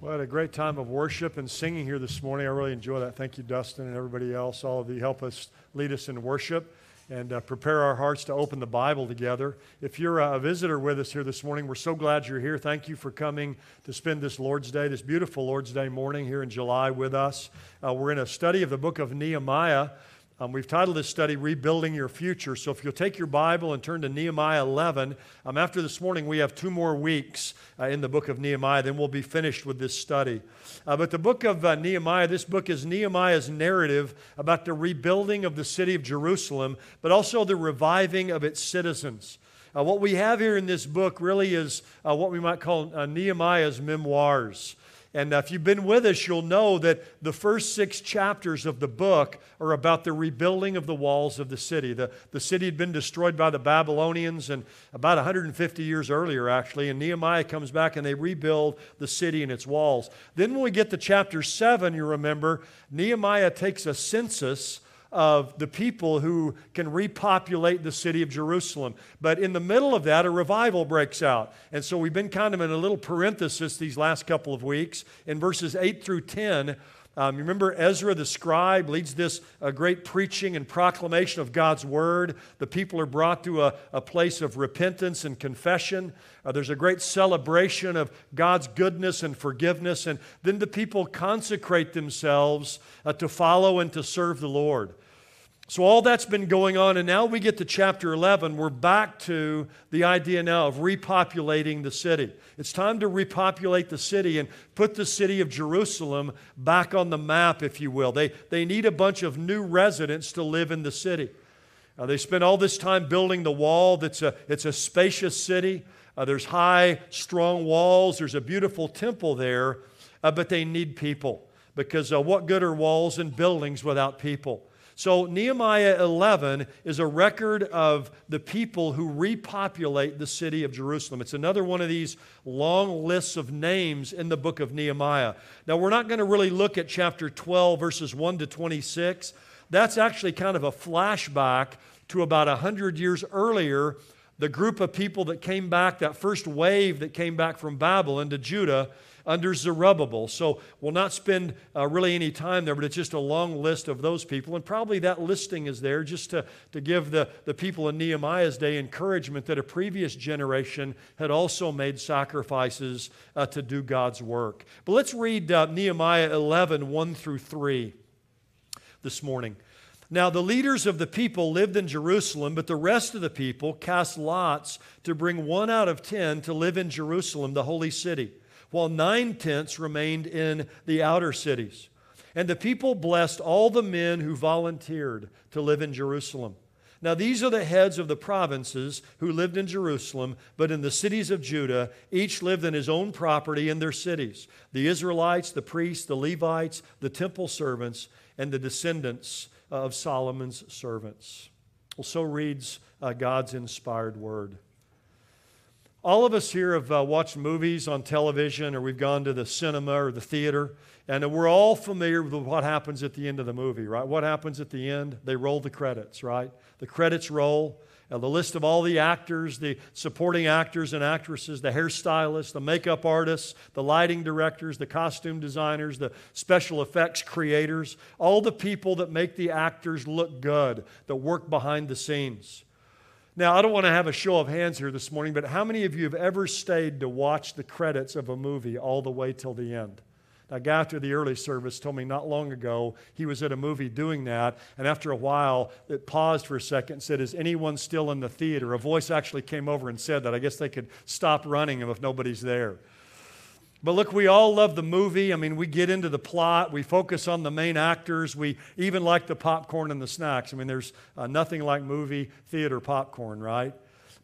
Well, had a great time of worship and singing here this morning. I really enjoy that. Thank you, Dustin, and everybody else. All of you help us lead us in worship and uh, prepare our hearts to open the Bible together. If you're a visitor with us here this morning, we're so glad you're here. Thank you for coming to spend this Lord's Day, this beautiful Lord's Day morning here in July with us. Uh, we're in a study of the book of Nehemiah. Um, we've titled this study Rebuilding Your Future. So if you'll take your Bible and turn to Nehemiah 11, um, after this morning, we have two more weeks uh, in the book of Nehemiah. Then we'll be finished with this study. Uh, but the book of uh, Nehemiah, this book is Nehemiah's narrative about the rebuilding of the city of Jerusalem, but also the reviving of its citizens. Uh, what we have here in this book really is uh, what we might call uh, Nehemiah's memoirs. And if you've been with us, you'll know that the first six chapters of the book are about the rebuilding of the walls of the city. The, the city had been destroyed by the Babylonians and about 150 years earlier, actually. And Nehemiah comes back and they rebuild the city and its walls. Then, when we get to chapter 7, you remember, Nehemiah takes a census of the people who can repopulate the city of Jerusalem. But in the middle of that, a revival breaks out. And so we've been kind of in a little parenthesis these last couple of weeks. In verses 8 through 10, um, you remember Ezra the scribe leads this uh, great preaching and proclamation of God's word. The people are brought to a, a place of repentance and confession. Uh, there's a great celebration of God's goodness and forgiveness. And then the people consecrate themselves uh, to follow and to serve the Lord. So, all that's been going on, and now we get to chapter 11. We're back to the idea now of repopulating the city. It's time to repopulate the city and put the city of Jerusalem back on the map, if you will. They, they need a bunch of new residents to live in the city. Uh, they spent all this time building the wall. That's a, it's a spacious city. Uh, there's high, strong walls. There's a beautiful temple there, uh, but they need people because uh, what good are walls and buildings without people? So, Nehemiah 11 is a record of the people who repopulate the city of Jerusalem. It's another one of these long lists of names in the book of Nehemiah. Now, we're not going to really look at chapter 12, verses 1 to 26. That's actually kind of a flashback to about 100 years earlier. The group of people that came back, that first wave that came back from Babylon to Judah, under Zerubbabel. So we'll not spend uh, really any time there, but it's just a long list of those people. And probably that listing is there just to, to give the, the people in Nehemiah's day encouragement that a previous generation had also made sacrifices uh, to do God's work. But let's read uh, Nehemiah 11, 1 through 3 this morning. Now, the leaders of the people lived in Jerusalem, but the rest of the people cast lots to bring one out of ten to live in Jerusalem, the holy city while nine tenths remained in the outer cities. And the people blessed all the men who volunteered to live in Jerusalem. Now, these are the heads of the provinces who lived in Jerusalem, but in the cities of Judah, each lived in his own property in their cities the Israelites, the priests, the Levites, the temple servants, and the descendants of Solomon's servants. Well, so reads uh, God's inspired word. All of us here have uh, watched movies on television or we've gone to the cinema or the theater, and we're all familiar with what happens at the end of the movie, right? What happens at the end? They roll the credits, right? The credits roll. And the list of all the actors, the supporting actors and actresses, the hairstylists, the makeup artists, the lighting directors, the costume designers, the special effects creators, all the people that make the actors look good, that work behind the scenes. Now, I don't want to have a show of hands here this morning, but how many of you have ever stayed to watch the credits of a movie all the way till the end? A guy after the early service told me not long ago he was at a movie doing that, and after a while it paused for a second and said, Is anyone still in the theater? A voice actually came over and said that. I guess they could stop running if nobody's there. But look, we all love the movie. I mean, we get into the plot, we focus on the main actors, we even like the popcorn and the snacks. I mean, there's uh, nothing like movie theater popcorn, right?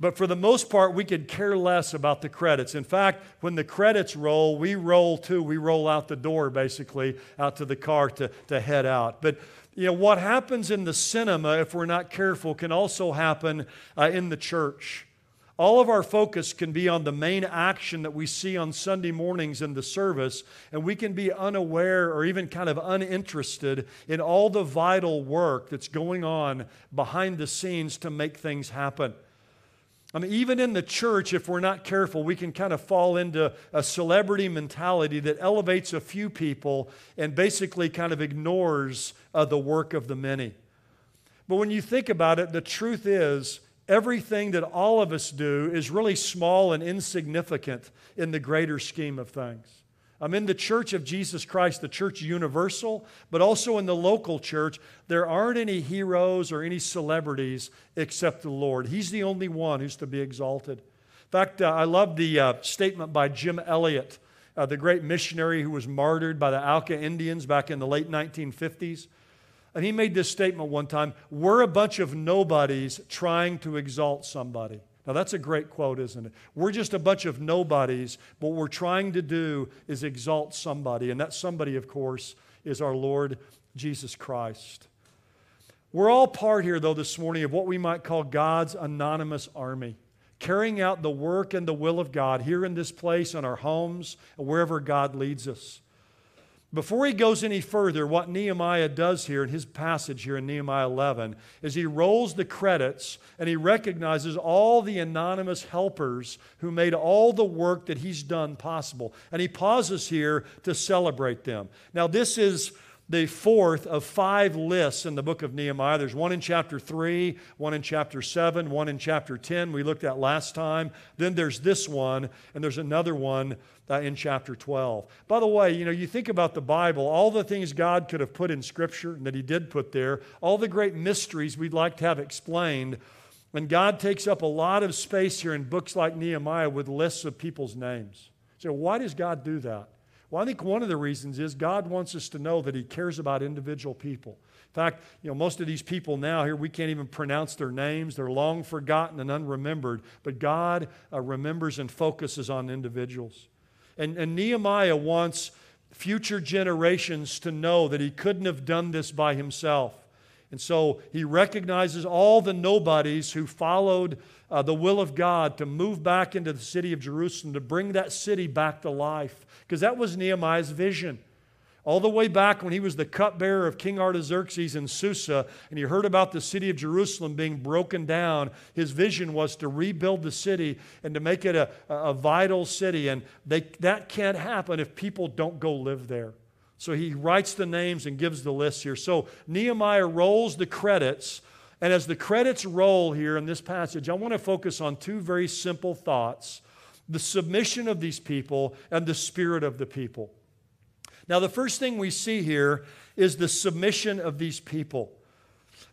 But for the most part, we could care less about the credits. In fact, when the credits roll, we roll too. We roll out the door, basically, out to the car to, to head out. But you know, what happens in the cinema, if we're not careful, can also happen uh, in the church. All of our focus can be on the main action that we see on Sunday mornings in the service, and we can be unaware or even kind of uninterested in all the vital work that's going on behind the scenes to make things happen. I mean, even in the church, if we're not careful, we can kind of fall into a celebrity mentality that elevates a few people and basically kind of ignores uh, the work of the many. But when you think about it, the truth is everything that all of us do is really small and insignificant in the greater scheme of things. I'm in the church of Jesus Christ, the church universal, but also in the local church. There aren't any heroes or any celebrities except the Lord. He's the only one who's to be exalted. In fact, uh, I love the uh, statement by Jim Elliot, uh, the great missionary who was martyred by the Auca Indians back in the late 1950s. And he made this statement one time We're a bunch of nobodies trying to exalt somebody. Now, that's a great quote, isn't it? We're just a bunch of nobodies. What we're trying to do is exalt somebody. And that somebody, of course, is our Lord Jesus Christ. We're all part here, though, this morning of what we might call God's anonymous army, carrying out the work and the will of God here in this place, in our homes, and wherever God leads us. Before he goes any further, what Nehemiah does here in his passage here in Nehemiah 11 is he rolls the credits and he recognizes all the anonymous helpers who made all the work that he's done possible. And he pauses here to celebrate them. Now, this is the fourth of five lists in the book of Nehemiah. There's one in chapter 3, one in chapter 7, one in chapter 10, we looked at last time. Then there's this one, and there's another one uh, in chapter 12. By the way, you know, you think about the Bible, all the things God could have put in Scripture and that He did put there, all the great mysteries we'd like to have explained. And God takes up a lot of space here in books like Nehemiah with lists of people's names. So, why does God do that? Well, I think one of the reasons is God wants us to know that He cares about individual people. In fact, you know, most of these people now here, we can't even pronounce their names. They're long forgotten and unremembered. But God uh, remembers and focuses on individuals. And, and Nehemiah wants future generations to know that he couldn't have done this by himself. And so he recognizes all the nobodies who followed uh, the will of God to move back into the city of Jerusalem, to bring that city back to life, because that was Nehemiah's vision. All the way back when he was the cupbearer of King Artaxerxes in Susa, and he heard about the city of Jerusalem being broken down, his vision was to rebuild the city and to make it a, a vital city. And they, that can't happen if people don't go live there. So he writes the names and gives the list here. So Nehemiah rolls the credits. And as the credits roll here in this passage, I want to focus on two very simple thoughts the submission of these people and the spirit of the people. Now, the first thing we see here is the submission of these people.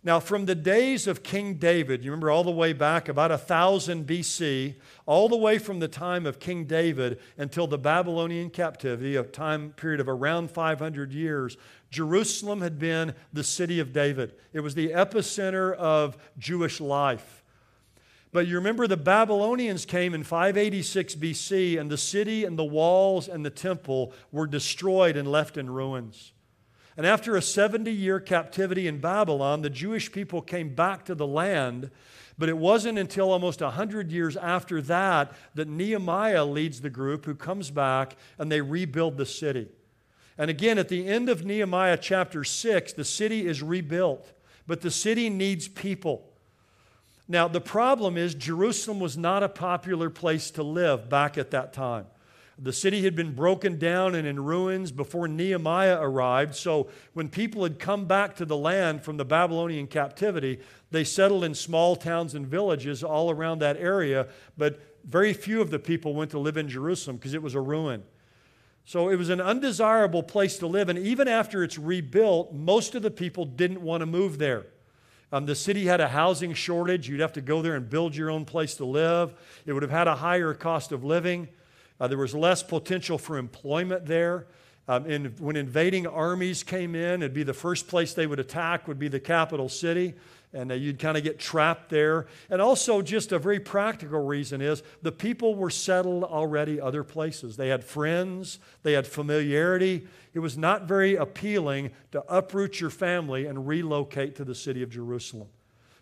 Now, from the days of King David, you remember all the way back about 1000 BC, all the way from the time of King David until the Babylonian captivity, a time period of around 500 years, Jerusalem had been the city of David. It was the epicenter of Jewish life. But you remember the Babylonians came in 586 BC, and the city and the walls and the temple were destroyed and left in ruins. And after a 70 year captivity in Babylon, the Jewish people came back to the land. But it wasn't until almost 100 years after that that Nehemiah leads the group who comes back and they rebuild the city. And again, at the end of Nehemiah chapter 6, the city is rebuilt, but the city needs people. Now, the problem is Jerusalem was not a popular place to live back at that time. The city had been broken down and in ruins before Nehemiah arrived. So, when people had come back to the land from the Babylonian captivity, they settled in small towns and villages all around that area. But very few of the people went to live in Jerusalem because it was a ruin. So, it was an undesirable place to live. And even after it's rebuilt, most of the people didn't want to move there. Um, the city had a housing shortage. You'd have to go there and build your own place to live. It would have had a higher cost of living. Uh, there was less potential for employment there. Um, and when invading armies came in, it'd be the first place they would attack would be the capital city and uh, you'd kind of get trapped there. And also, just a very practical reason is the people were settled already other places. They had friends, they had familiarity. It was not very appealing to uproot your family and relocate to the city of Jerusalem.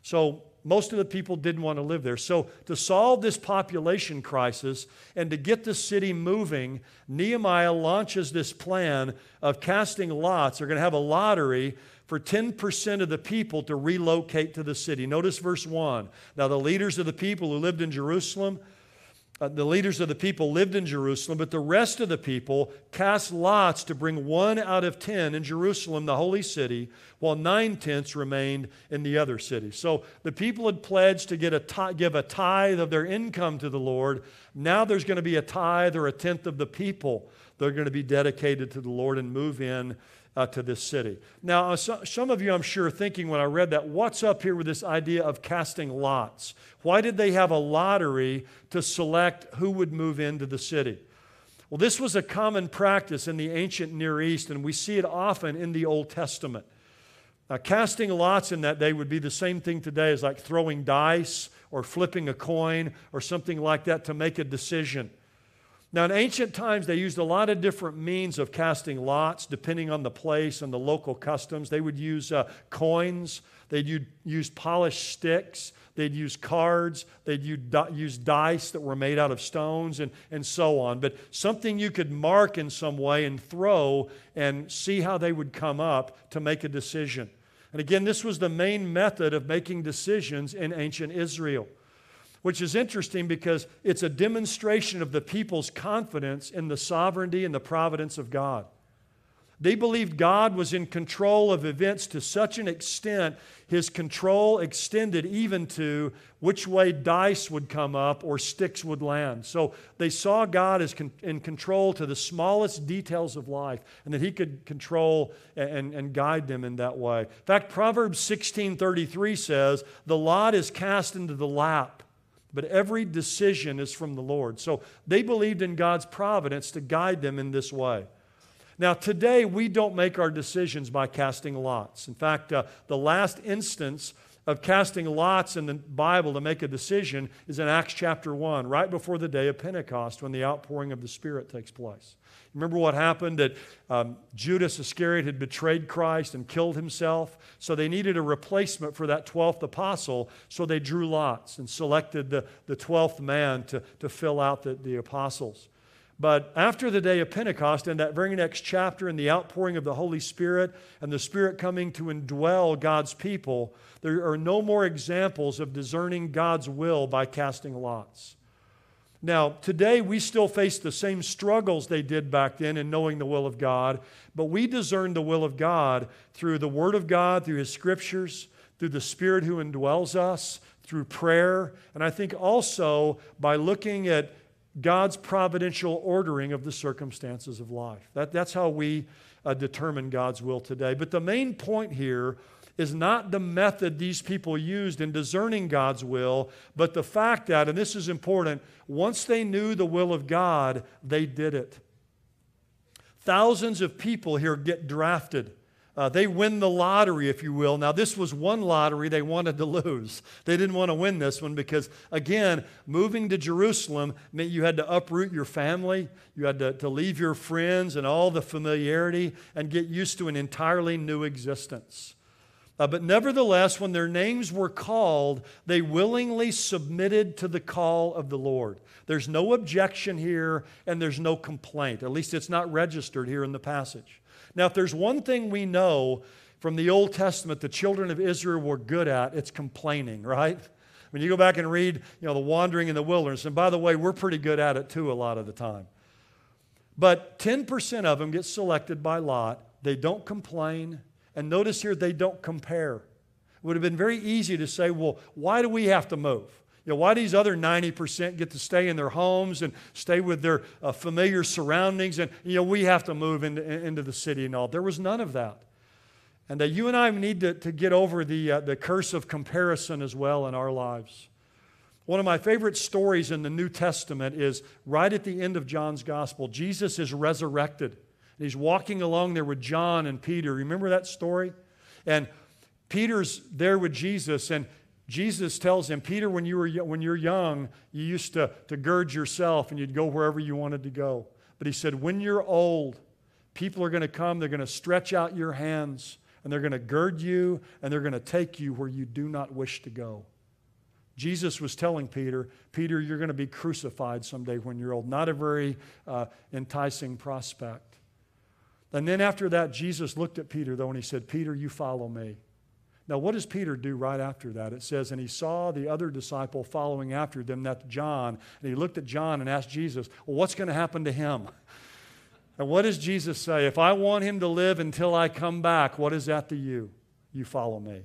So, most of the people didn't want to live there. So, to solve this population crisis and to get the city moving, Nehemiah launches this plan of casting lots. They're going to have a lottery for 10% of the people to relocate to the city. Notice verse 1. Now, the leaders of the people who lived in Jerusalem, uh, the leaders of the people lived in Jerusalem, but the rest of the people cast lots to bring one out of ten in Jerusalem, the holy city, while nine tenths remained in the other cities. So the people had pledged to get a t- give a tithe of their income to the Lord. Now there's going to be a tithe or a tenth of the people that are going to be dedicated to the Lord and move in uh, to this city. Now, uh, so, some of you, I'm sure, thinking when I read that, what's up here with this idea of casting lots? Why did they have a lottery to select who would move into the city? Well, this was a common practice in the ancient Near East, and we see it often in the Old Testament. Now, casting lots in that day would be the same thing today as like throwing dice or flipping a coin or something like that to make a decision. Now, in ancient times, they used a lot of different means of casting lots depending on the place and the local customs. They would use uh, coins, they'd use polished sticks, they'd use cards, they'd use dice that were made out of stones, and, and so on. But something you could mark in some way and throw and see how they would come up to make a decision. And again, this was the main method of making decisions in ancient Israel which is interesting because it's a demonstration of the people's confidence in the sovereignty and the providence of God. They believed God was in control of events to such an extent, his control extended even to which way dice would come up or sticks would land. So they saw God as con- in control to the smallest details of life and that he could control and, and guide them in that way. In fact, Proverbs 16:33 says, "The lot is cast into the lap." But every decision is from the Lord. So they believed in God's providence to guide them in this way. Now, today, we don't make our decisions by casting lots. In fact, uh, the last instance of casting lots in the Bible to make a decision is in Acts chapter 1, right before the day of Pentecost when the outpouring of the Spirit takes place. Remember what happened that um, Judas Iscariot had betrayed Christ and killed himself? So they needed a replacement for that 12th apostle. So they drew lots and selected the, the 12th man to, to fill out the, the apostles. But after the day of Pentecost, and that very next chapter, in the outpouring of the Holy Spirit and the Spirit coming to indwell God's people, there are no more examples of discerning God's will by casting lots. Now, today we still face the same struggles they did back then in knowing the will of God, but we discern the will of God through the Word of God, through His Scriptures, through the Spirit who indwells us, through prayer, and I think also by looking at God's providential ordering of the circumstances of life. That, that's how we uh, determine God's will today. But the main point here is not the method these people used in discerning God's will, but the fact that, and this is important, once they knew the will of God, they did it. Thousands of people here get drafted. Uh, they win the lottery, if you will. Now, this was one lottery they wanted to lose. They didn't want to win this one because, again, moving to Jerusalem meant you had to uproot your family, you had to, to leave your friends and all the familiarity and get used to an entirely new existence. Uh, but nevertheless, when their names were called, they willingly submitted to the call of the Lord. There's no objection here and there's no complaint. At least it's not registered here in the passage. Now, if there's one thing we know from the Old Testament the children of Israel were good at, it's complaining, right? When you go back and read, you know, the wandering in the wilderness, and by the way, we're pretty good at it too a lot of the time. But 10% of them get selected by lot. They don't complain. And notice here, they don't compare. It would have been very easy to say, well, why do we have to move? You know, why these other 90% get to stay in their homes and stay with their uh, familiar surroundings? And, you know, we have to move into, into the city and all. There was none of that. And that you and I need to, to get over the, uh, the curse of comparison as well in our lives. One of my favorite stories in the New Testament is right at the end of John's gospel. Jesus is resurrected. And he's walking along there with John and Peter. Remember that story? And Peter's there with Jesus, and Jesus tells him, Peter, when, you were, when you're young, you used to, to gird yourself and you'd go wherever you wanted to go. But he said, when you're old, people are going to come, they're going to stretch out your hands, and they're going to gird you, and they're going to take you where you do not wish to go. Jesus was telling Peter, Peter, you're going to be crucified someday when you're old. Not a very uh, enticing prospect. And then after that, Jesus looked at Peter, though, and he said, Peter, you follow me. Now, what does Peter do right after that? It says, And he saw the other disciple following after them, that's John. And he looked at John and asked Jesus, Well, what's going to happen to him? And what does Jesus say? If I want him to live until I come back, what is that to you? You follow me.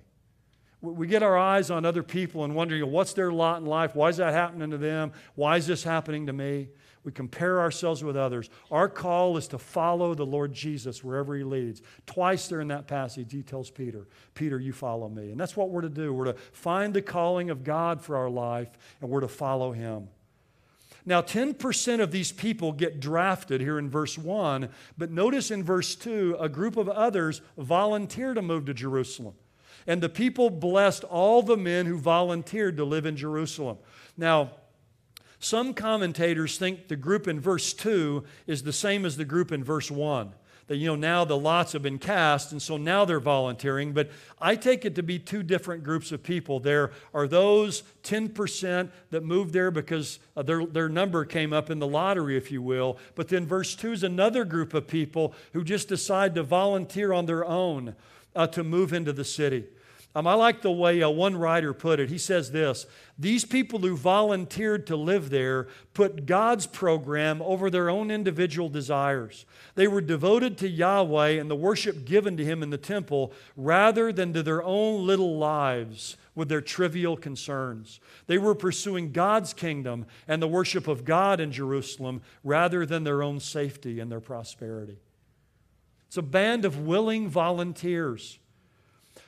We get our eyes on other people and wondering, what's their lot in life? Why is that happening to them? Why is this happening to me? We compare ourselves with others. Our call is to follow the Lord Jesus wherever he leads. Twice there in that passage, he tells Peter, Peter, you follow me. And that's what we're to do. We're to find the calling of God for our life, and we're to follow him. Now, 10% of these people get drafted here in verse 1, but notice in verse 2, a group of others volunteer to move to Jerusalem. And the people blessed all the men who volunteered to live in Jerusalem. Now, some commentators think the group in verse 2 is the same as the group in verse 1 that you know now the lots have been cast and so now they're volunteering. But i take it to be two different groups of people. There are those 10% that moved there because their, their number came up in the lottery if you will. But then verse 2 is another group of people who just decide to volunteer on their own uh, to move into the city um, I like the way uh, one writer put it. He says this These people who volunteered to live there put God's program over their own individual desires. They were devoted to Yahweh and the worship given to Him in the temple rather than to their own little lives with their trivial concerns. They were pursuing God's kingdom and the worship of God in Jerusalem rather than their own safety and their prosperity. It's a band of willing volunteers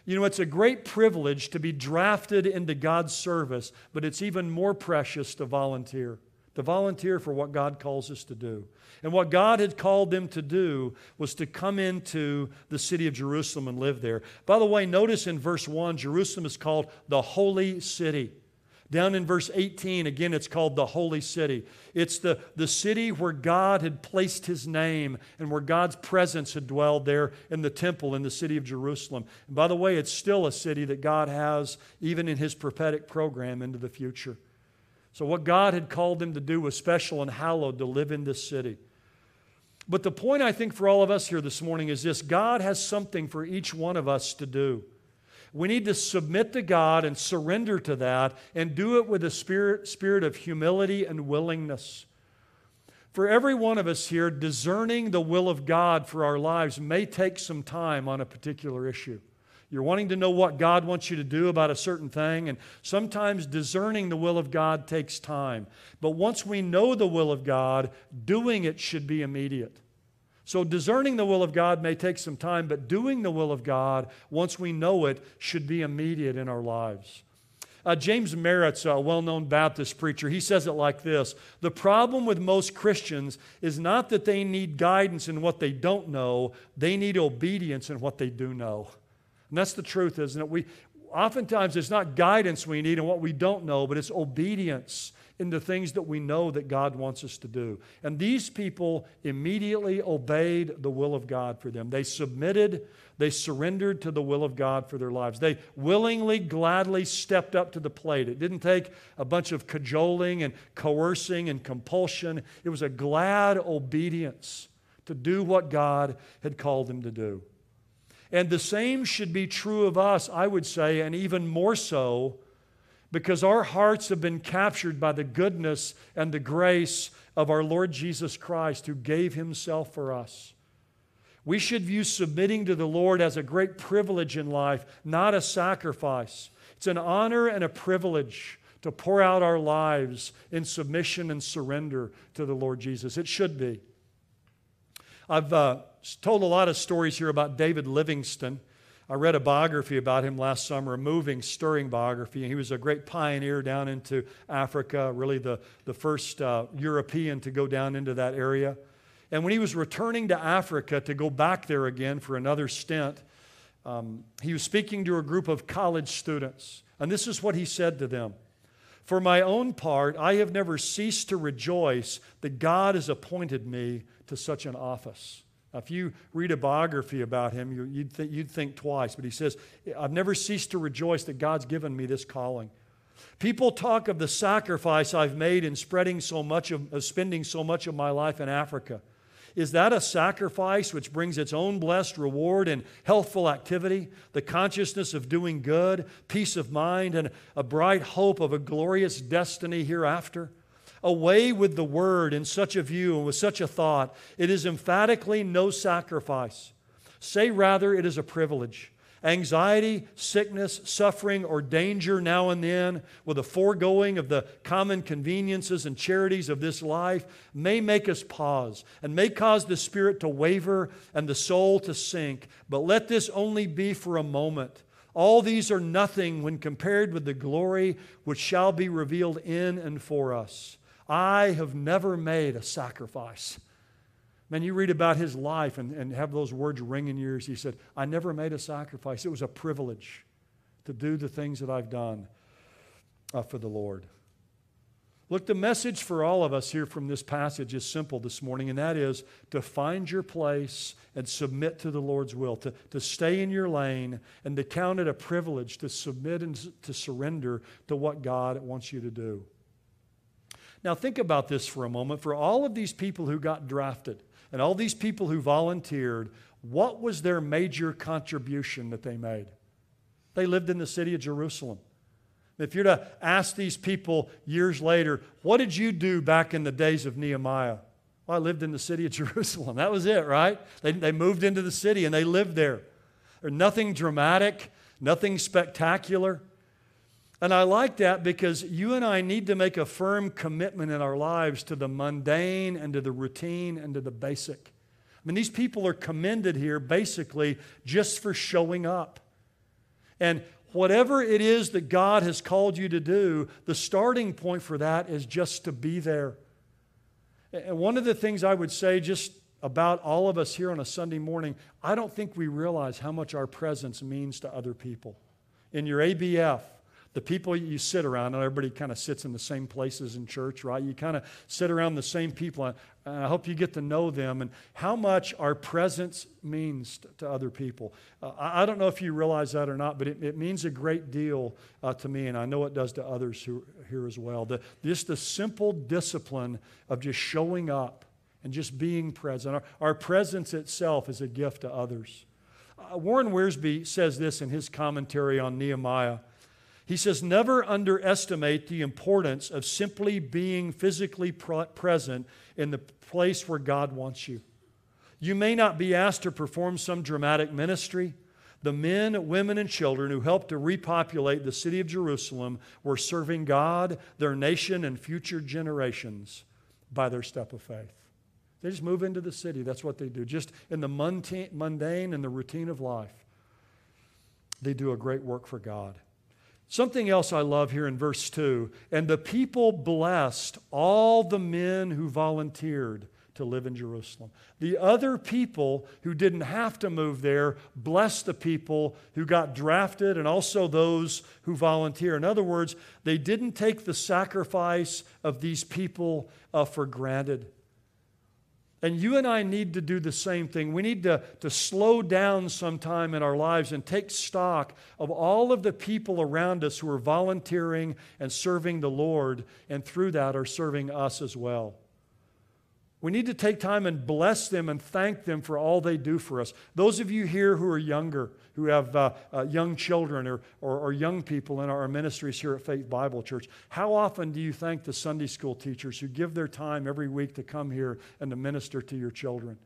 you know, it's a great privilege to be drafted into God's service, but it's even more precious to volunteer, to volunteer for what God calls us to do. And what God had called them to do was to come into the city of Jerusalem and live there. By the way, notice in verse 1, Jerusalem is called the holy city. Down in verse 18, again, it's called the Holy City. It's the, the city where God had placed his name and where God's presence had dwelled there in the temple in the city of Jerusalem. And by the way, it's still a city that God has even in his prophetic program into the future. So, what God had called them to do was special and hallowed to live in this city. But the point I think for all of us here this morning is this God has something for each one of us to do. We need to submit to God and surrender to that and do it with a spirit, spirit of humility and willingness. For every one of us here, discerning the will of God for our lives may take some time on a particular issue. You're wanting to know what God wants you to do about a certain thing, and sometimes discerning the will of God takes time. But once we know the will of God, doing it should be immediate. So, discerning the will of God may take some time, but doing the will of God, once we know it, should be immediate in our lives. Uh, James Merritt's a well known Baptist preacher. He says it like this The problem with most Christians is not that they need guidance in what they don't know, they need obedience in what they do know. And that's the truth, isn't it? We, oftentimes, it's not guidance we need in what we don't know, but it's obedience in the things that we know that God wants us to do. And these people immediately obeyed the will of God for them. They submitted, they surrendered to the will of God for their lives. They willingly, gladly stepped up to the plate. It didn't take a bunch of cajoling and coercing and compulsion, it was a glad obedience to do what God had called them to do. And the same should be true of us, I would say, and even more so because our hearts have been captured by the goodness and the grace of our Lord Jesus Christ who gave himself for us. We should view submitting to the Lord as a great privilege in life, not a sacrifice. It's an honor and a privilege to pour out our lives in submission and surrender to the Lord Jesus. It should be. I've uh, told a lot of stories here about David Livingstone. I read a biography about him last summer, a moving, stirring biography. And he was a great pioneer down into Africa, really the, the first uh, European to go down into that area. And when he was returning to Africa to go back there again for another stint, um, he was speaking to a group of college students. And this is what he said to them For my own part, I have never ceased to rejoice that God has appointed me to such an office. If you read a biography about him, you, would th- you'd think twice, but he says, I've never ceased to rejoice that God's given me this calling. People talk of the sacrifice I've made in spreading so much of, of spending so much of my life in Africa. Is that a sacrifice which brings its own blessed reward and healthful activity, the consciousness of doing good, peace of mind, and a bright hope of a glorious destiny hereafter? Away with the word in such a view and with such a thought. It is emphatically no sacrifice. Say rather, it is a privilege anxiety, sickness, suffering, or danger now and then, with a foregoing of the common conveniences and charities of this life, may make us pause and may cause the spirit to waver and the soul to sink. But let this only be for a moment. All these are nothing when compared with the glory which shall be revealed in and for us. I have never made a sacrifice. Man, you read about his life and, and have those words ring in your ears. He said, I never made a sacrifice. It was a privilege to do the things that I've done uh, for the Lord. Look, the message for all of us here from this passage is simple this morning, and that is to find your place and submit to the Lord's will, to, to stay in your lane, and to count it a privilege to submit and to surrender to what God wants you to do. Now, think about this for a moment. For all of these people who got drafted, and all these people who volunteered, what was their major contribution that they made? They lived in the city of Jerusalem. If you're to ask these people years later, what did you do back in the days of Nehemiah? Well, I lived in the city of Jerusalem. That was it, right? They, they moved into the city and they lived there. There's nothing dramatic, nothing spectacular. And I like that because you and I need to make a firm commitment in our lives to the mundane and to the routine and to the basic. I mean, these people are commended here basically just for showing up. And whatever it is that God has called you to do, the starting point for that is just to be there. And one of the things I would say just about all of us here on a Sunday morning, I don't think we realize how much our presence means to other people. In your ABF, the people you sit around, and everybody kind of sits in the same places in church, right? You kind of sit around the same people, and I hope you get to know them and how much our presence means to other people. Uh, I don't know if you realize that or not, but it, it means a great deal uh, to me, and I know it does to others who here as well. The, just the simple discipline of just showing up and just being present. Our, our presence itself is a gift to others. Uh, Warren Wiersbe says this in his commentary on Nehemiah. He says, never underestimate the importance of simply being physically present in the place where God wants you. You may not be asked to perform some dramatic ministry. The men, women, and children who helped to repopulate the city of Jerusalem were serving God, their nation, and future generations by their step of faith. They just move into the city. That's what they do. Just in the mundane and the routine of life, they do a great work for God. Something else I love here in verse 2 and the people blessed all the men who volunteered to live in Jerusalem. The other people who didn't have to move there blessed the people who got drafted and also those who volunteer. In other words, they didn't take the sacrifice of these people uh, for granted. And you and I need to do the same thing. We need to, to slow down sometime in our lives and take stock of all of the people around us who are volunteering and serving the Lord, and through that are serving us as well. We need to take time and bless them and thank them for all they do for us. Those of you here who are younger, who have uh, uh, young children or, or, or, young people in our ministries here at Faith Bible Church, how often do you thank the Sunday school teachers who give their time every week to come here and to minister to your children?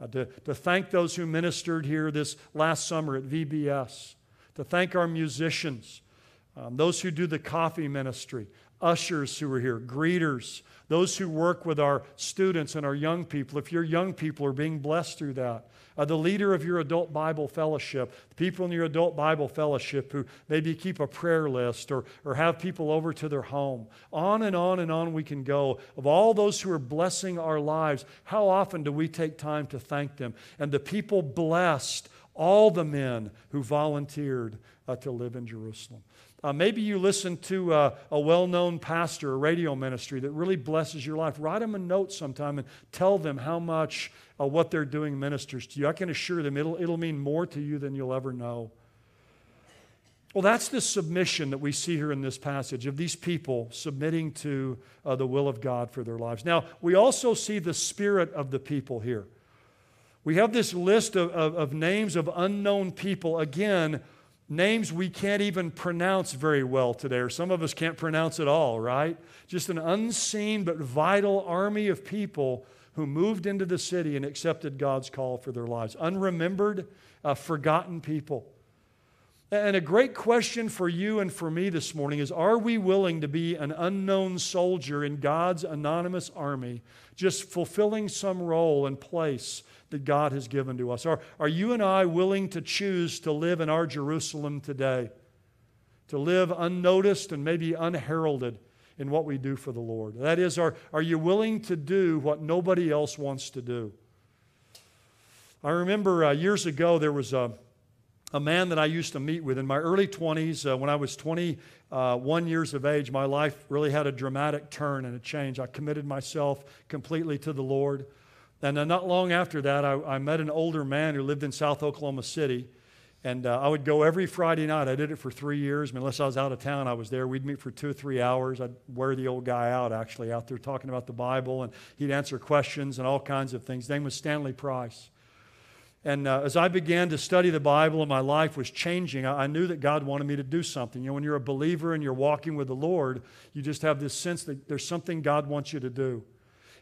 Uh, to, to thank those who ministered here this last summer at VBS, to thank our musicians, um, those who do the coffee ministry, ushers who are here, greeters, those who work with our students and our young people. If your young people are being blessed through that, uh, the leader of your adult Bible fellowship, the people in your adult Bible fellowship who maybe keep a prayer list or, or have people over to their home. On and on and on we can go. Of all those who are blessing our lives, how often do we take time to thank them? And the people blessed all the men who volunteered uh, to live in Jerusalem. Uh, maybe you listen to uh, a well known pastor, a radio ministry that really blesses your life. Write them a note sometime and tell them how much uh, what they're doing ministers to you. I can assure them it'll, it'll mean more to you than you'll ever know. Well, that's the submission that we see here in this passage of these people submitting to uh, the will of God for their lives. Now, we also see the spirit of the people here. We have this list of, of, of names of unknown people. Again, names we can't even pronounce very well today, or some of us can't pronounce at all, right? Just an unseen but vital army of people who moved into the city and accepted God's call for their lives. Unremembered, uh, forgotten people. And a great question for you and for me this morning is Are we willing to be an unknown soldier in God's anonymous army, just fulfilling some role and place that God has given to us? Are, are you and I willing to choose to live in our Jerusalem today? To live unnoticed and maybe unheralded in what we do for the Lord? That is, are, are you willing to do what nobody else wants to do? I remember uh, years ago there was a a man that I used to meet with in my early 20s. Uh, when I was 21 years of age, my life really had a dramatic turn and a change. I committed myself completely to the Lord. And uh, not long after that, I, I, met an older man who lived in South Oklahoma City. And uh, I would go every Friday night. I did it for three years. I mean, unless I was out of town, I was there. We'd meet for two or three hours. I'd wear the old guy out, actually, out there talking about the Bible. And he'd answer questions and all kinds of things. His name was Stanley Price. And uh, as I began to study the Bible and my life was changing, I, I, knew that God wanted me to do something. You know, when you're a believer and you're walking with the Lord, you just have this sense that there's something God wants you to do.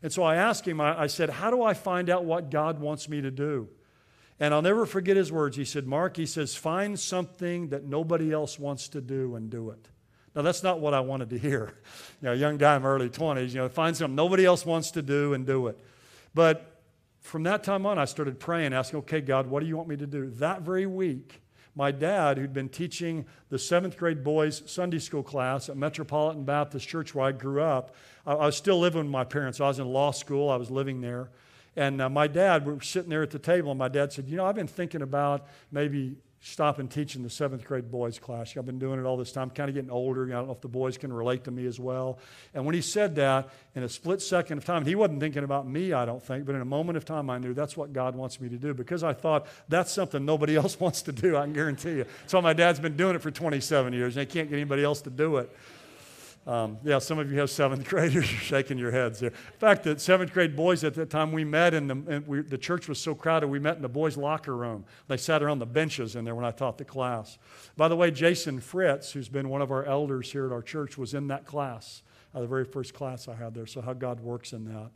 And so I asked him, I, I said, How do I find out what God wants me to do? And I'll never forget his words. He said, Mark, he says, find something that nobody else wants to do and do it. Now, that's not what I wanted to hear. You know, young guy in my early 20s, you know, find something nobody else wants to do and do it. But from that time on, I started praying, asking, okay, God, what do you want me to do? That very week, my dad, who'd been teaching the seventh grade boys' Sunday school class at Metropolitan Baptist Church where I grew up, I, was still living with my parents. I was in law school, I was living there. And uh, my dad, we were sitting there at the table, and my dad said, You know, I've been thinking about maybe stop and teaching the seventh grade boys class. I've been doing it all this time, kind of getting older. I don't know if the boys can relate to me as well. And when he said that, in a split second of time, he wasn't thinking about me, I don't think, but in a moment of time, I knew that's what God wants me to do because I thought that's something nobody else wants to do, I can guarantee you. So my dad's been doing it for 27 years, and he can't get anybody else to do it. Um, yeah, some of you have seventh graders. You're shaking your heads there. In fact, the seventh grade boys at that time we met in the and we, the church was so crowded. We met in the boys' locker room. They sat around the benches in there when I taught the class. By the way, Jason Fritz, who's been one of our elders here at our church, was in that class, uh, the very first class I had there. So how God works in that.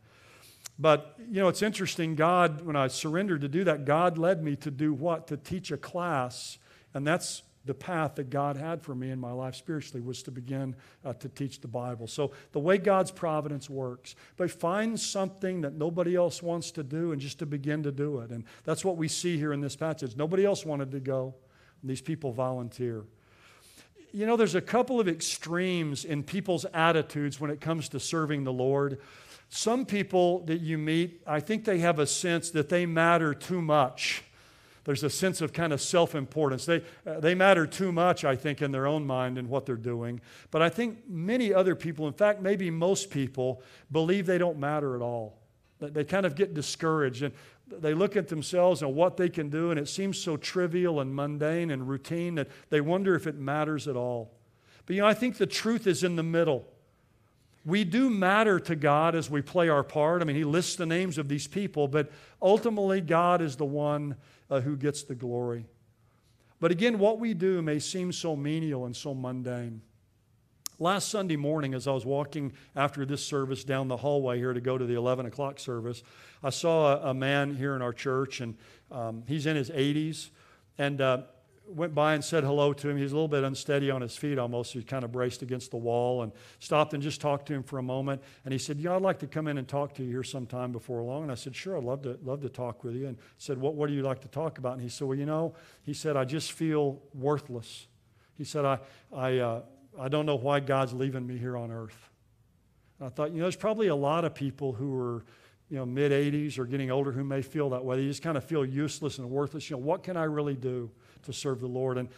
But you know, it's interesting. God, when I surrendered to do that, God led me to do what? To teach a class, and that's the path that God had for me in my life spiritually was to begin uh, to teach the Bible. So, the way God's providence works, but find something that nobody else wants to do and just to begin to do it. And that's what we see here in this passage. Nobody else wanted to go, these people volunteer. You know, there's a couple of extremes in people's attitudes when it comes to serving the Lord. Some people that you meet, I think they have a sense that they matter too much there's a sense of kind of self importance. They, uh, they matter too much, I think, in their own mind and what they're doing. But I think many other people, in fact, maybe most people, believe they don't matter at all. They kind of get discouraged and they look at themselves and what they can do, and it seems so trivial and mundane and routine that they wonder if it matters at all. But you know, I think the truth is in the middle. We do matter to God as we play our part. I mean, He lists the names of these people, but ultimately, God is the one uh, who gets the glory. But again, what we do may seem so menial and so mundane. Last Sunday morning, as I was walking after this service down the hallway here to go to the 11 o'clock service, I saw a, a man here in our church, and um, he's in his 80s. And uh, went by and said hello to him. He's a little bit unsteady on his feet almost. He kind of braced against the wall and stopped and just talked to him for a moment. And he said, Yeah, I'd like to come in and talk to you here sometime before long. And I said, Sure, I'd love to, love to talk with you. And said, what, what do you like to talk about? And he said, Well, you know, he said, I just feel worthless. He said, I, I, uh, I don't know why God's leaving me here on earth. And I thought, you know, there's probably a lot of people who are you know, mid 80s or getting older who may feel that way. They just kind of feel useless and worthless. You know, what can I really do? To serve the Lord. And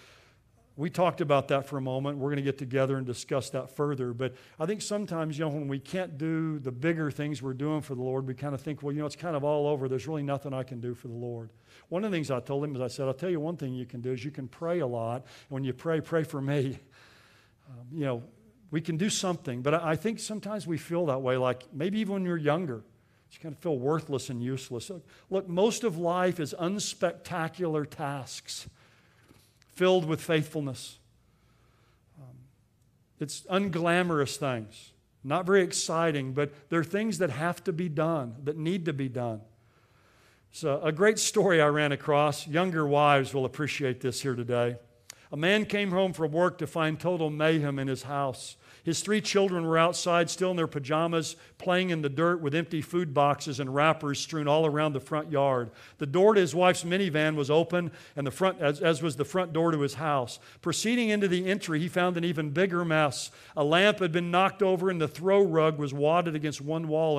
we talked about that for a moment. We're going to get together and discuss that further. But I think sometimes, you know, when we can't do the bigger things we're doing for the Lord, we kind of think, well, you know, it's kind of all over. There's really nothing I can do for the Lord. One of the things I told him is I said, I'll tell you one thing you can do is you can pray a lot. When you pray, pray for me. Um, you know, we can do something. But I think sometimes we feel that way, like maybe even when you're younger. You kind of feel worthless and useless. Look, most of life is unspectacular tasks filled with faithfulness. Um, it's unglamorous things, not very exciting, but they're things that have to be done, that need to be done. So, a great story I ran across. Younger wives will appreciate this here today. A man came home from work to find total mayhem in his house. His three children were outside, still in their pajamas, playing in the dirt with empty food boxes and wrappers strewn all around the front yard. The door to his wife's minivan was open, and the front, as, as was the front door to his house. Proceeding into the entry, he found an even bigger mess. A lamp had been knocked over, and the throw rug was wadded against one wall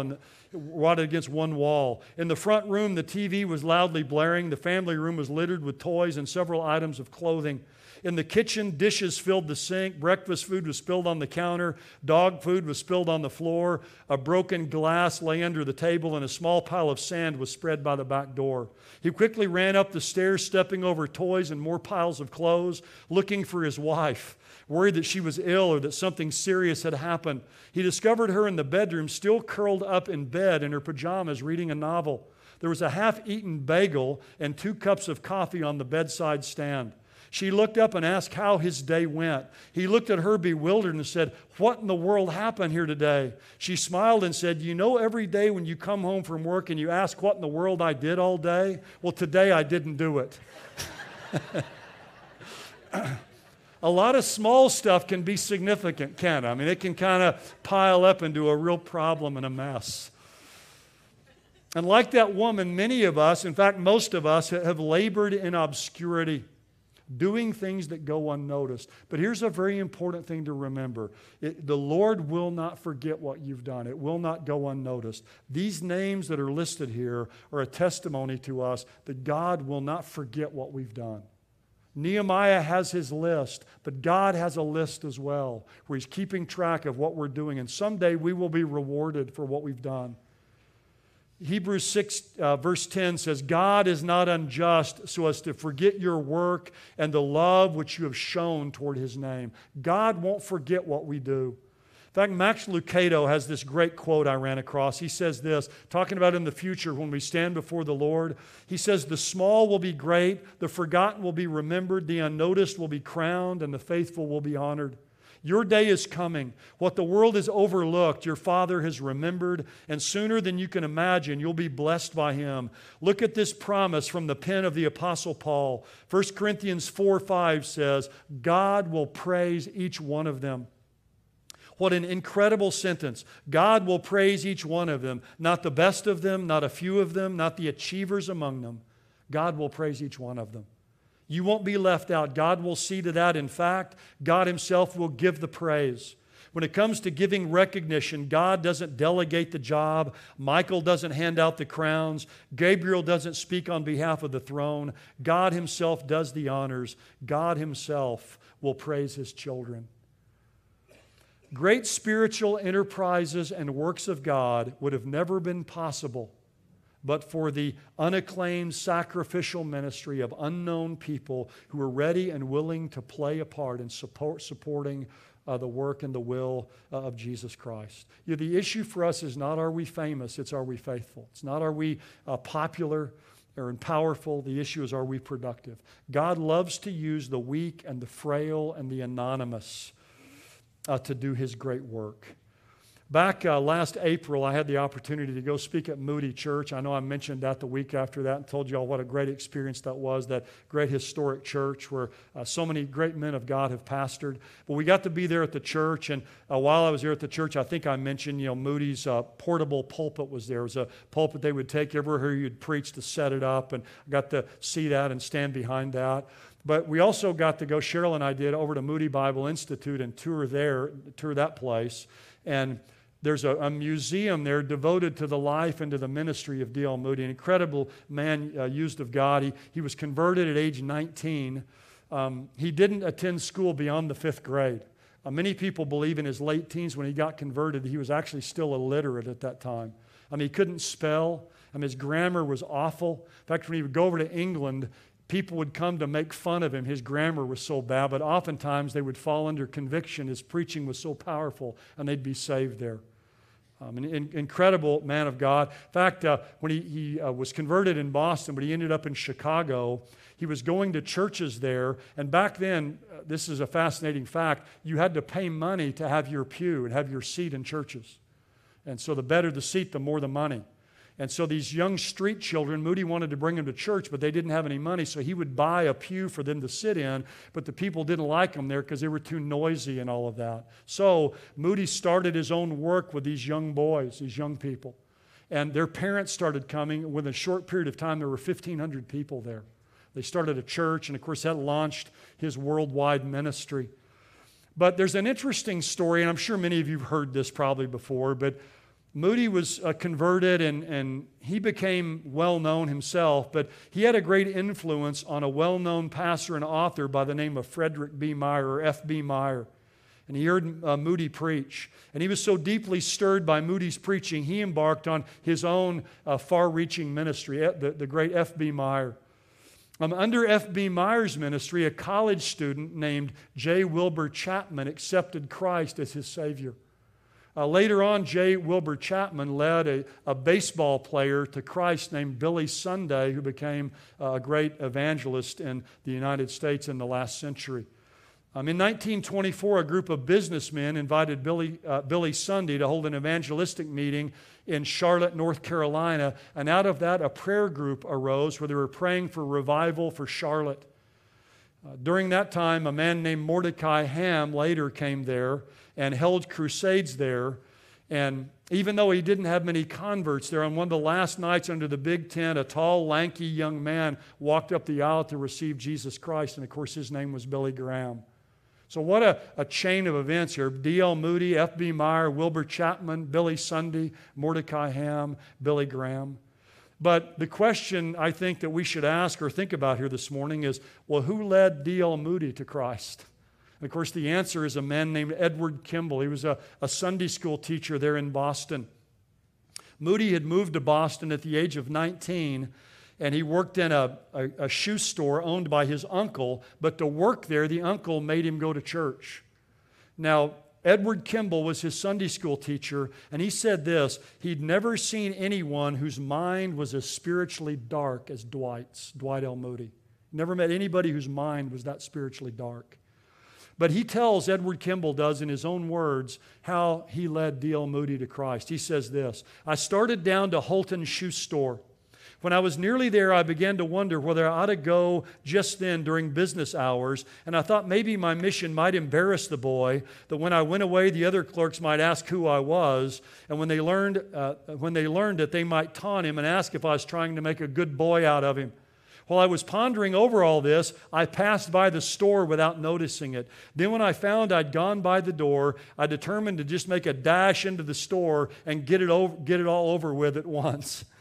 wadded against one wall. In the front room, the TV was loudly blaring. The family room was littered with toys and several items of clothing. In the kitchen, dishes filled the sink. Breakfast food was spilled on the counter. Dog food was spilled on the floor. A broken glass lay under the table, and a small pile of sand was spread by the back door. He quickly ran up the stairs, stepping over toys and more piles of clothes, looking for his wife, worried that she was ill or that something serious had happened. He discovered her in the bedroom, still curled up in bed in her pajamas, reading a novel. There was a half eaten bagel and two cups of coffee on the bedside stand. She looked up and asked how his day went. He looked at her bewildered and said, What in the world happened here today? She smiled and said, You know, every day when you come home from work and you ask what in the world I did all day? Well, today I didn't do it. a lot of small stuff can be significant, can it? I mean, it can kind of pile up into a real problem and a mess. And like that woman, many of us, in fact, most of us, have labored in obscurity doing things that go unnoticed. But here's a very important thing to remember it, the Lord will not forget what you've done, it will not go unnoticed. These names that are listed here are a testimony to us that God will not forget what we've done. Nehemiah has his list, but God has a list as well where he's keeping track of what we're doing. And someday we will be rewarded for what we've done. Hebrews 6, uh, verse 10 says, God is not unjust so as to forget your work and the love which you have shown toward his name. God won't forget what we do. In fact, Max Lucado has this great quote I ran across. He says this, talking about in the future when we stand before the Lord. He says, The small will be great, the forgotten will be remembered, the unnoticed will be crowned, and the faithful will be honored. Your day is coming. What the world has overlooked, your Father has remembered, and sooner than you can imagine, you'll be blessed by Him. Look at this promise from the pen of the Apostle Paul. 1 Corinthians 4 5 says, God will praise each one of them. What an incredible sentence. God will praise each one of them, not the best of them, not a few of them, not the achievers among them. God will praise each one of them. You won't be left out. God will see to that. In fact, God Himself will give the praise. When it comes to giving recognition, God doesn't delegate the job. Michael doesn't hand out the crowns. Gabriel doesn't speak on behalf of the throne. God Himself does the honors. God Himself will praise His children. Great spiritual enterprises and works of God would have never been possible but for the unacclaimed sacrificial ministry of unknown people who are ready and willing to play a part in support, supporting uh, the work and the will uh, of Jesus Christ. You know, the issue for us is not are we famous, it's are we faithful. It's not are we uh, popular or powerful. The issue is are we productive. God loves to use the weak and the frail and the anonymous uh, to do his great work. Back uh, last April, I had the opportunity to go speak at Moody Church. I know I mentioned that the week after that and told you all what a great experience that was, that great historic church where uh, so many great men of God have pastored. But we got to be there at the church, and uh, while I was there at the church, I think I mentioned, you know, Moody's uh, portable pulpit was there. It was a pulpit they would take everywhere you'd preach to set it up, and I got to see that and stand behind that. But we also got to go, Cheryl and I did, over to Moody Bible Institute and tour there, tour that place. And there's a, a, museum there devoted to the life and to the ministry of D.L. Moody, an incredible man uh, used of God. He, he was converted at age 19 Um, he didn't attend school beyond the fifth grade. Uh, many people believe in his late teens when he got converted, he was actually still illiterate at that time. I mean, he couldn't spell. I mean, his grammar was awful. In fact, when he would go over to England, people would come to make fun of him. His grammar was so bad, but oftentimes they would fall under conviction. His preaching was so powerful, and they'd be saved there. Um, an, an, incredible man of God. In fact, uh, when he, he uh, was converted in Boston, but he ended up in Chicago, he was going to churches there. And back then, uh, this is a fascinating fact, you had to pay money to have your pew and have your seat in churches. And so the better the seat, the more the money. And so these young street children, Moody wanted to bring them to church, but they didn't have any money, so he would buy a pew for them to sit in, but the people didn't like them there because they were too noisy and all of that. So Moody started his own work with these young boys, these young people. And their parents started coming. Within a short period of time, there were 1,500 people there. They started a church, and of course, that launched his worldwide ministry. But there's an interesting story, and I'm sure many of you have heard this probably before, but Moody was uh, converted and, and he became well known himself, but he had a great influence on a well known pastor and author by the name of Frederick B. Meyer or F.B. Meyer. And he heard uh, Moody preach. And he was so deeply stirred by Moody's preaching, he embarked on his own uh, far reaching ministry, the, the great F.B. Meyer. Um, under F.B. Meyer's ministry, a college student named J. Wilbur Chapman accepted Christ as his Savior. Uh, later on, J. Wilbur Chapman led a, a, baseball player to Christ named Billy Sunday, who became uh, a great evangelist in the United States in the last century. Um, in 1924, a group of businessmen invited Billy, uh, Billy Sunday to hold an evangelistic meeting in Charlotte, North Carolina. And out of that, a prayer group arose where they were praying for revival for Charlotte. Uh, during that time, a man named Mordecai Ham later came there and held crusades there. And even though he didn't have many converts there, on one of the last nights under the big tent, a tall, lanky young man walked up the aisle to receive Jesus Christ. And of course, his name was Billy Graham. So, what a, a chain of events here. D.L. Moody, F.B. Meyer, Wilbur Chapman, Billy Sunday, Mordecai Ham, Billy Graham. But the question I think that we should ask or think about here this morning is well, who led D.L. Moody to Christ? Of course, the answer is a man named Edward Kimball. He was a, a Sunday school teacher there in Boston. Moody had moved to Boston at the age of 19, and he worked in a, a, a, shoe store owned by his uncle. But to work there, the uncle made him go to church. Now, Edward Kimball was his Sunday school teacher, and he said this he'd never seen anyone whose mind was as spiritually dark as Dwight's, Dwight L. Moody. Never met anybody whose mind was that spiritually dark. But he tells, Edward Kimball does in his own words, how he led D.L. Moody to Christ. He says this I started down to Holton Shoe Store. When I was nearly there, I began to wonder whether I ought to go just then during business hours, and I thought maybe my mission might embarrass the boy, that when I went away, the other clerks might ask who I was, and when they learned, uh, when they learned it, they might taunt him and ask if I was trying to make a good boy out of him. While I was pondering over all this, I passed by the store without noticing it. Then, when I found I'd gone by the door, I determined to just make a dash into the store and get it, over, get it all over with at once.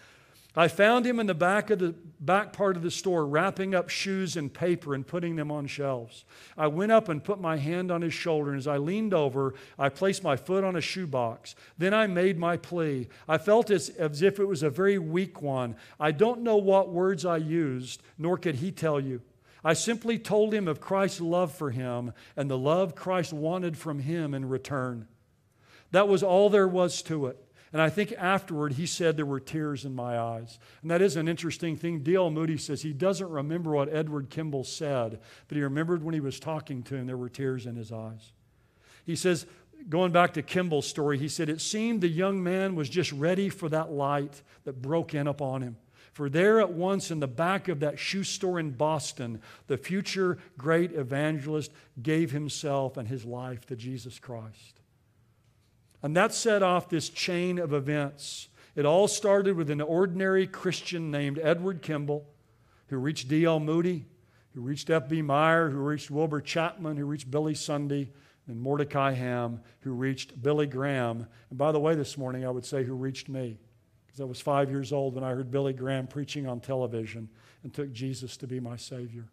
I found him in the back of the back part of the store wrapping up shoes in paper and putting them on shelves. I went up and put my hand on his shoulder, and as I leaned over, I placed my foot on a shoebox. Then I made my plea. I felt as, as if it was a very weak one. I don't know what words I used, nor could he tell you. I simply told him of Christ's love for him and the love Christ wanted from him in return. That was all there was to it. And I think afterward he said there were tears in my eyes. And that is an interesting thing. D.L. Moody says he doesn't remember what Edward Kimball said, but he remembered when he was talking to him, there were tears in his eyes. He says, going back to Kimball's story, he said, It seemed the young man was just ready for that light that broke in upon him. For there at once in the back of that shoe store in Boston, the future great evangelist gave himself and his life to Jesus Christ. And that set off this chain of events. It all started with an ordinary Christian named Edward Kimball, who reached D.L. Moody, who reached F.B. Meyer, who reached Wilbur Chapman, who reached Billy Sunday, and Mordecai Ham, who reached Billy Graham. And by the way, this morning I would say who reached me, because I was five years old when I heard Billy Graham preaching on television and took Jesus to be my Savior.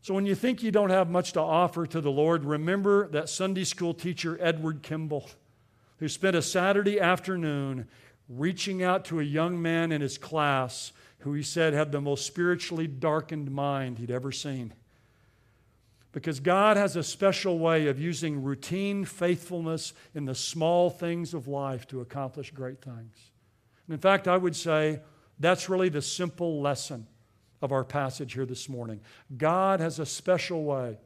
So when you think you don't have much to offer to the Lord, remember that Sunday school teacher Edward Kimball, who spent a Saturday afternoon reaching out to a young man in his class who he said had the most spiritually darkened mind he'd ever seen. Because God has a special way of using routine faithfulness in the small things of life to accomplish great things. And in fact, I would say that's really the simple lesson of our passage here this morning. God has a special way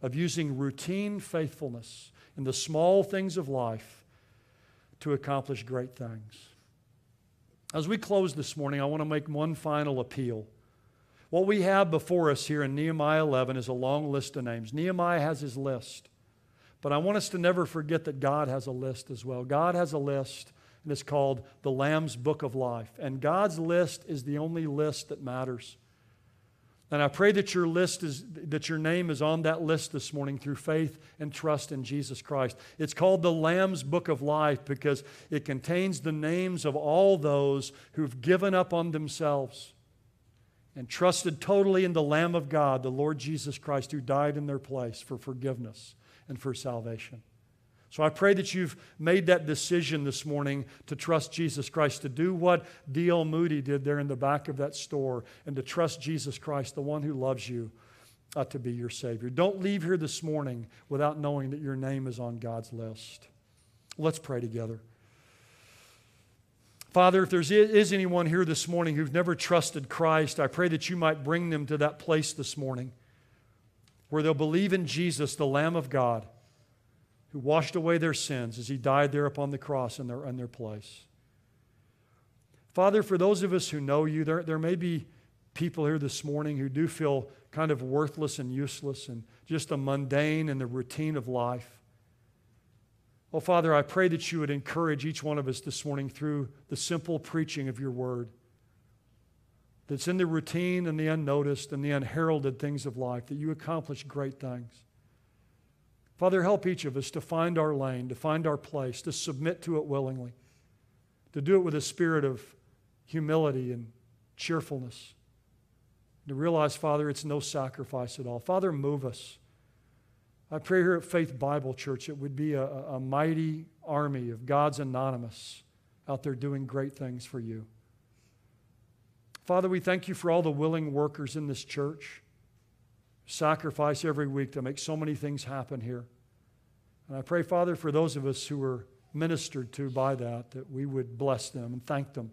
of using routine faithfulness in the small things of life to accomplish great things. As we close this morning, I want to make one final appeal. What we have before us here in Nehemiah 11 is a long list of names. Nehemiah has his list. But I want us to never forget that God has a list as well. God has a list, and it's called the Lamb's Book of Life. And God's list is the only list that matters. And I pray that your list is that your name is on that list this morning through faith and trust in Jesus Christ. It's called the Lamb's Book of Life because it contains the names of all those who've given up on themselves and trusted totally in the Lamb of God, the Lord Jesus Christ, who died in their place for forgiveness and for salvation. So I pray that you've made that decision this morning to trust Jesus Christ, to do what D.L. Moody did there in the back of that store, and to trust Jesus Christ, the one who loves you, uh, to be your Savior. Don't leave here this morning without knowing that your name is on God's list. Let's pray together. Father, if there is anyone here this morning who's never trusted Christ, I pray that you might bring them to that place this morning where they'll believe in Jesus, the Lamb of God who washed away their sins as he died there upon the cross in their, in their place. Father, for those of us who know you, there, there may be people here this morning who do feel kind of worthless and useless and just a mundane and the routine of life. Oh, Father, I pray that you would encourage each one of us this morning through the simple preaching of your word that's in the routine and the unnoticed and the unheralded things of life, that you accomplish great things. Father, help each of us to find our lane, to find our place, to submit to it willingly, to do it with a spirit of humility and cheerfulness. To realize, Father, it's no sacrifice at all. Father, move us. I pray here at Faith Bible Church it would be a, a mighty army of God's anonymous out there doing great things for you. Father, we thank you for all the willing workers in this church sacrifice every week to make so many things happen here. And I pray, Father, for those of us who were ministered to by that, that we would bless them and thank them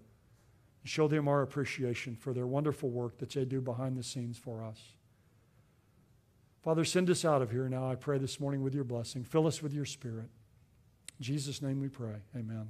and show them our appreciation for their wonderful work that they do behind the scenes for us. Father, send us out of here now, I pray this morning with your blessing. Fill us with your spirit. In Jesus' name we pray. Amen.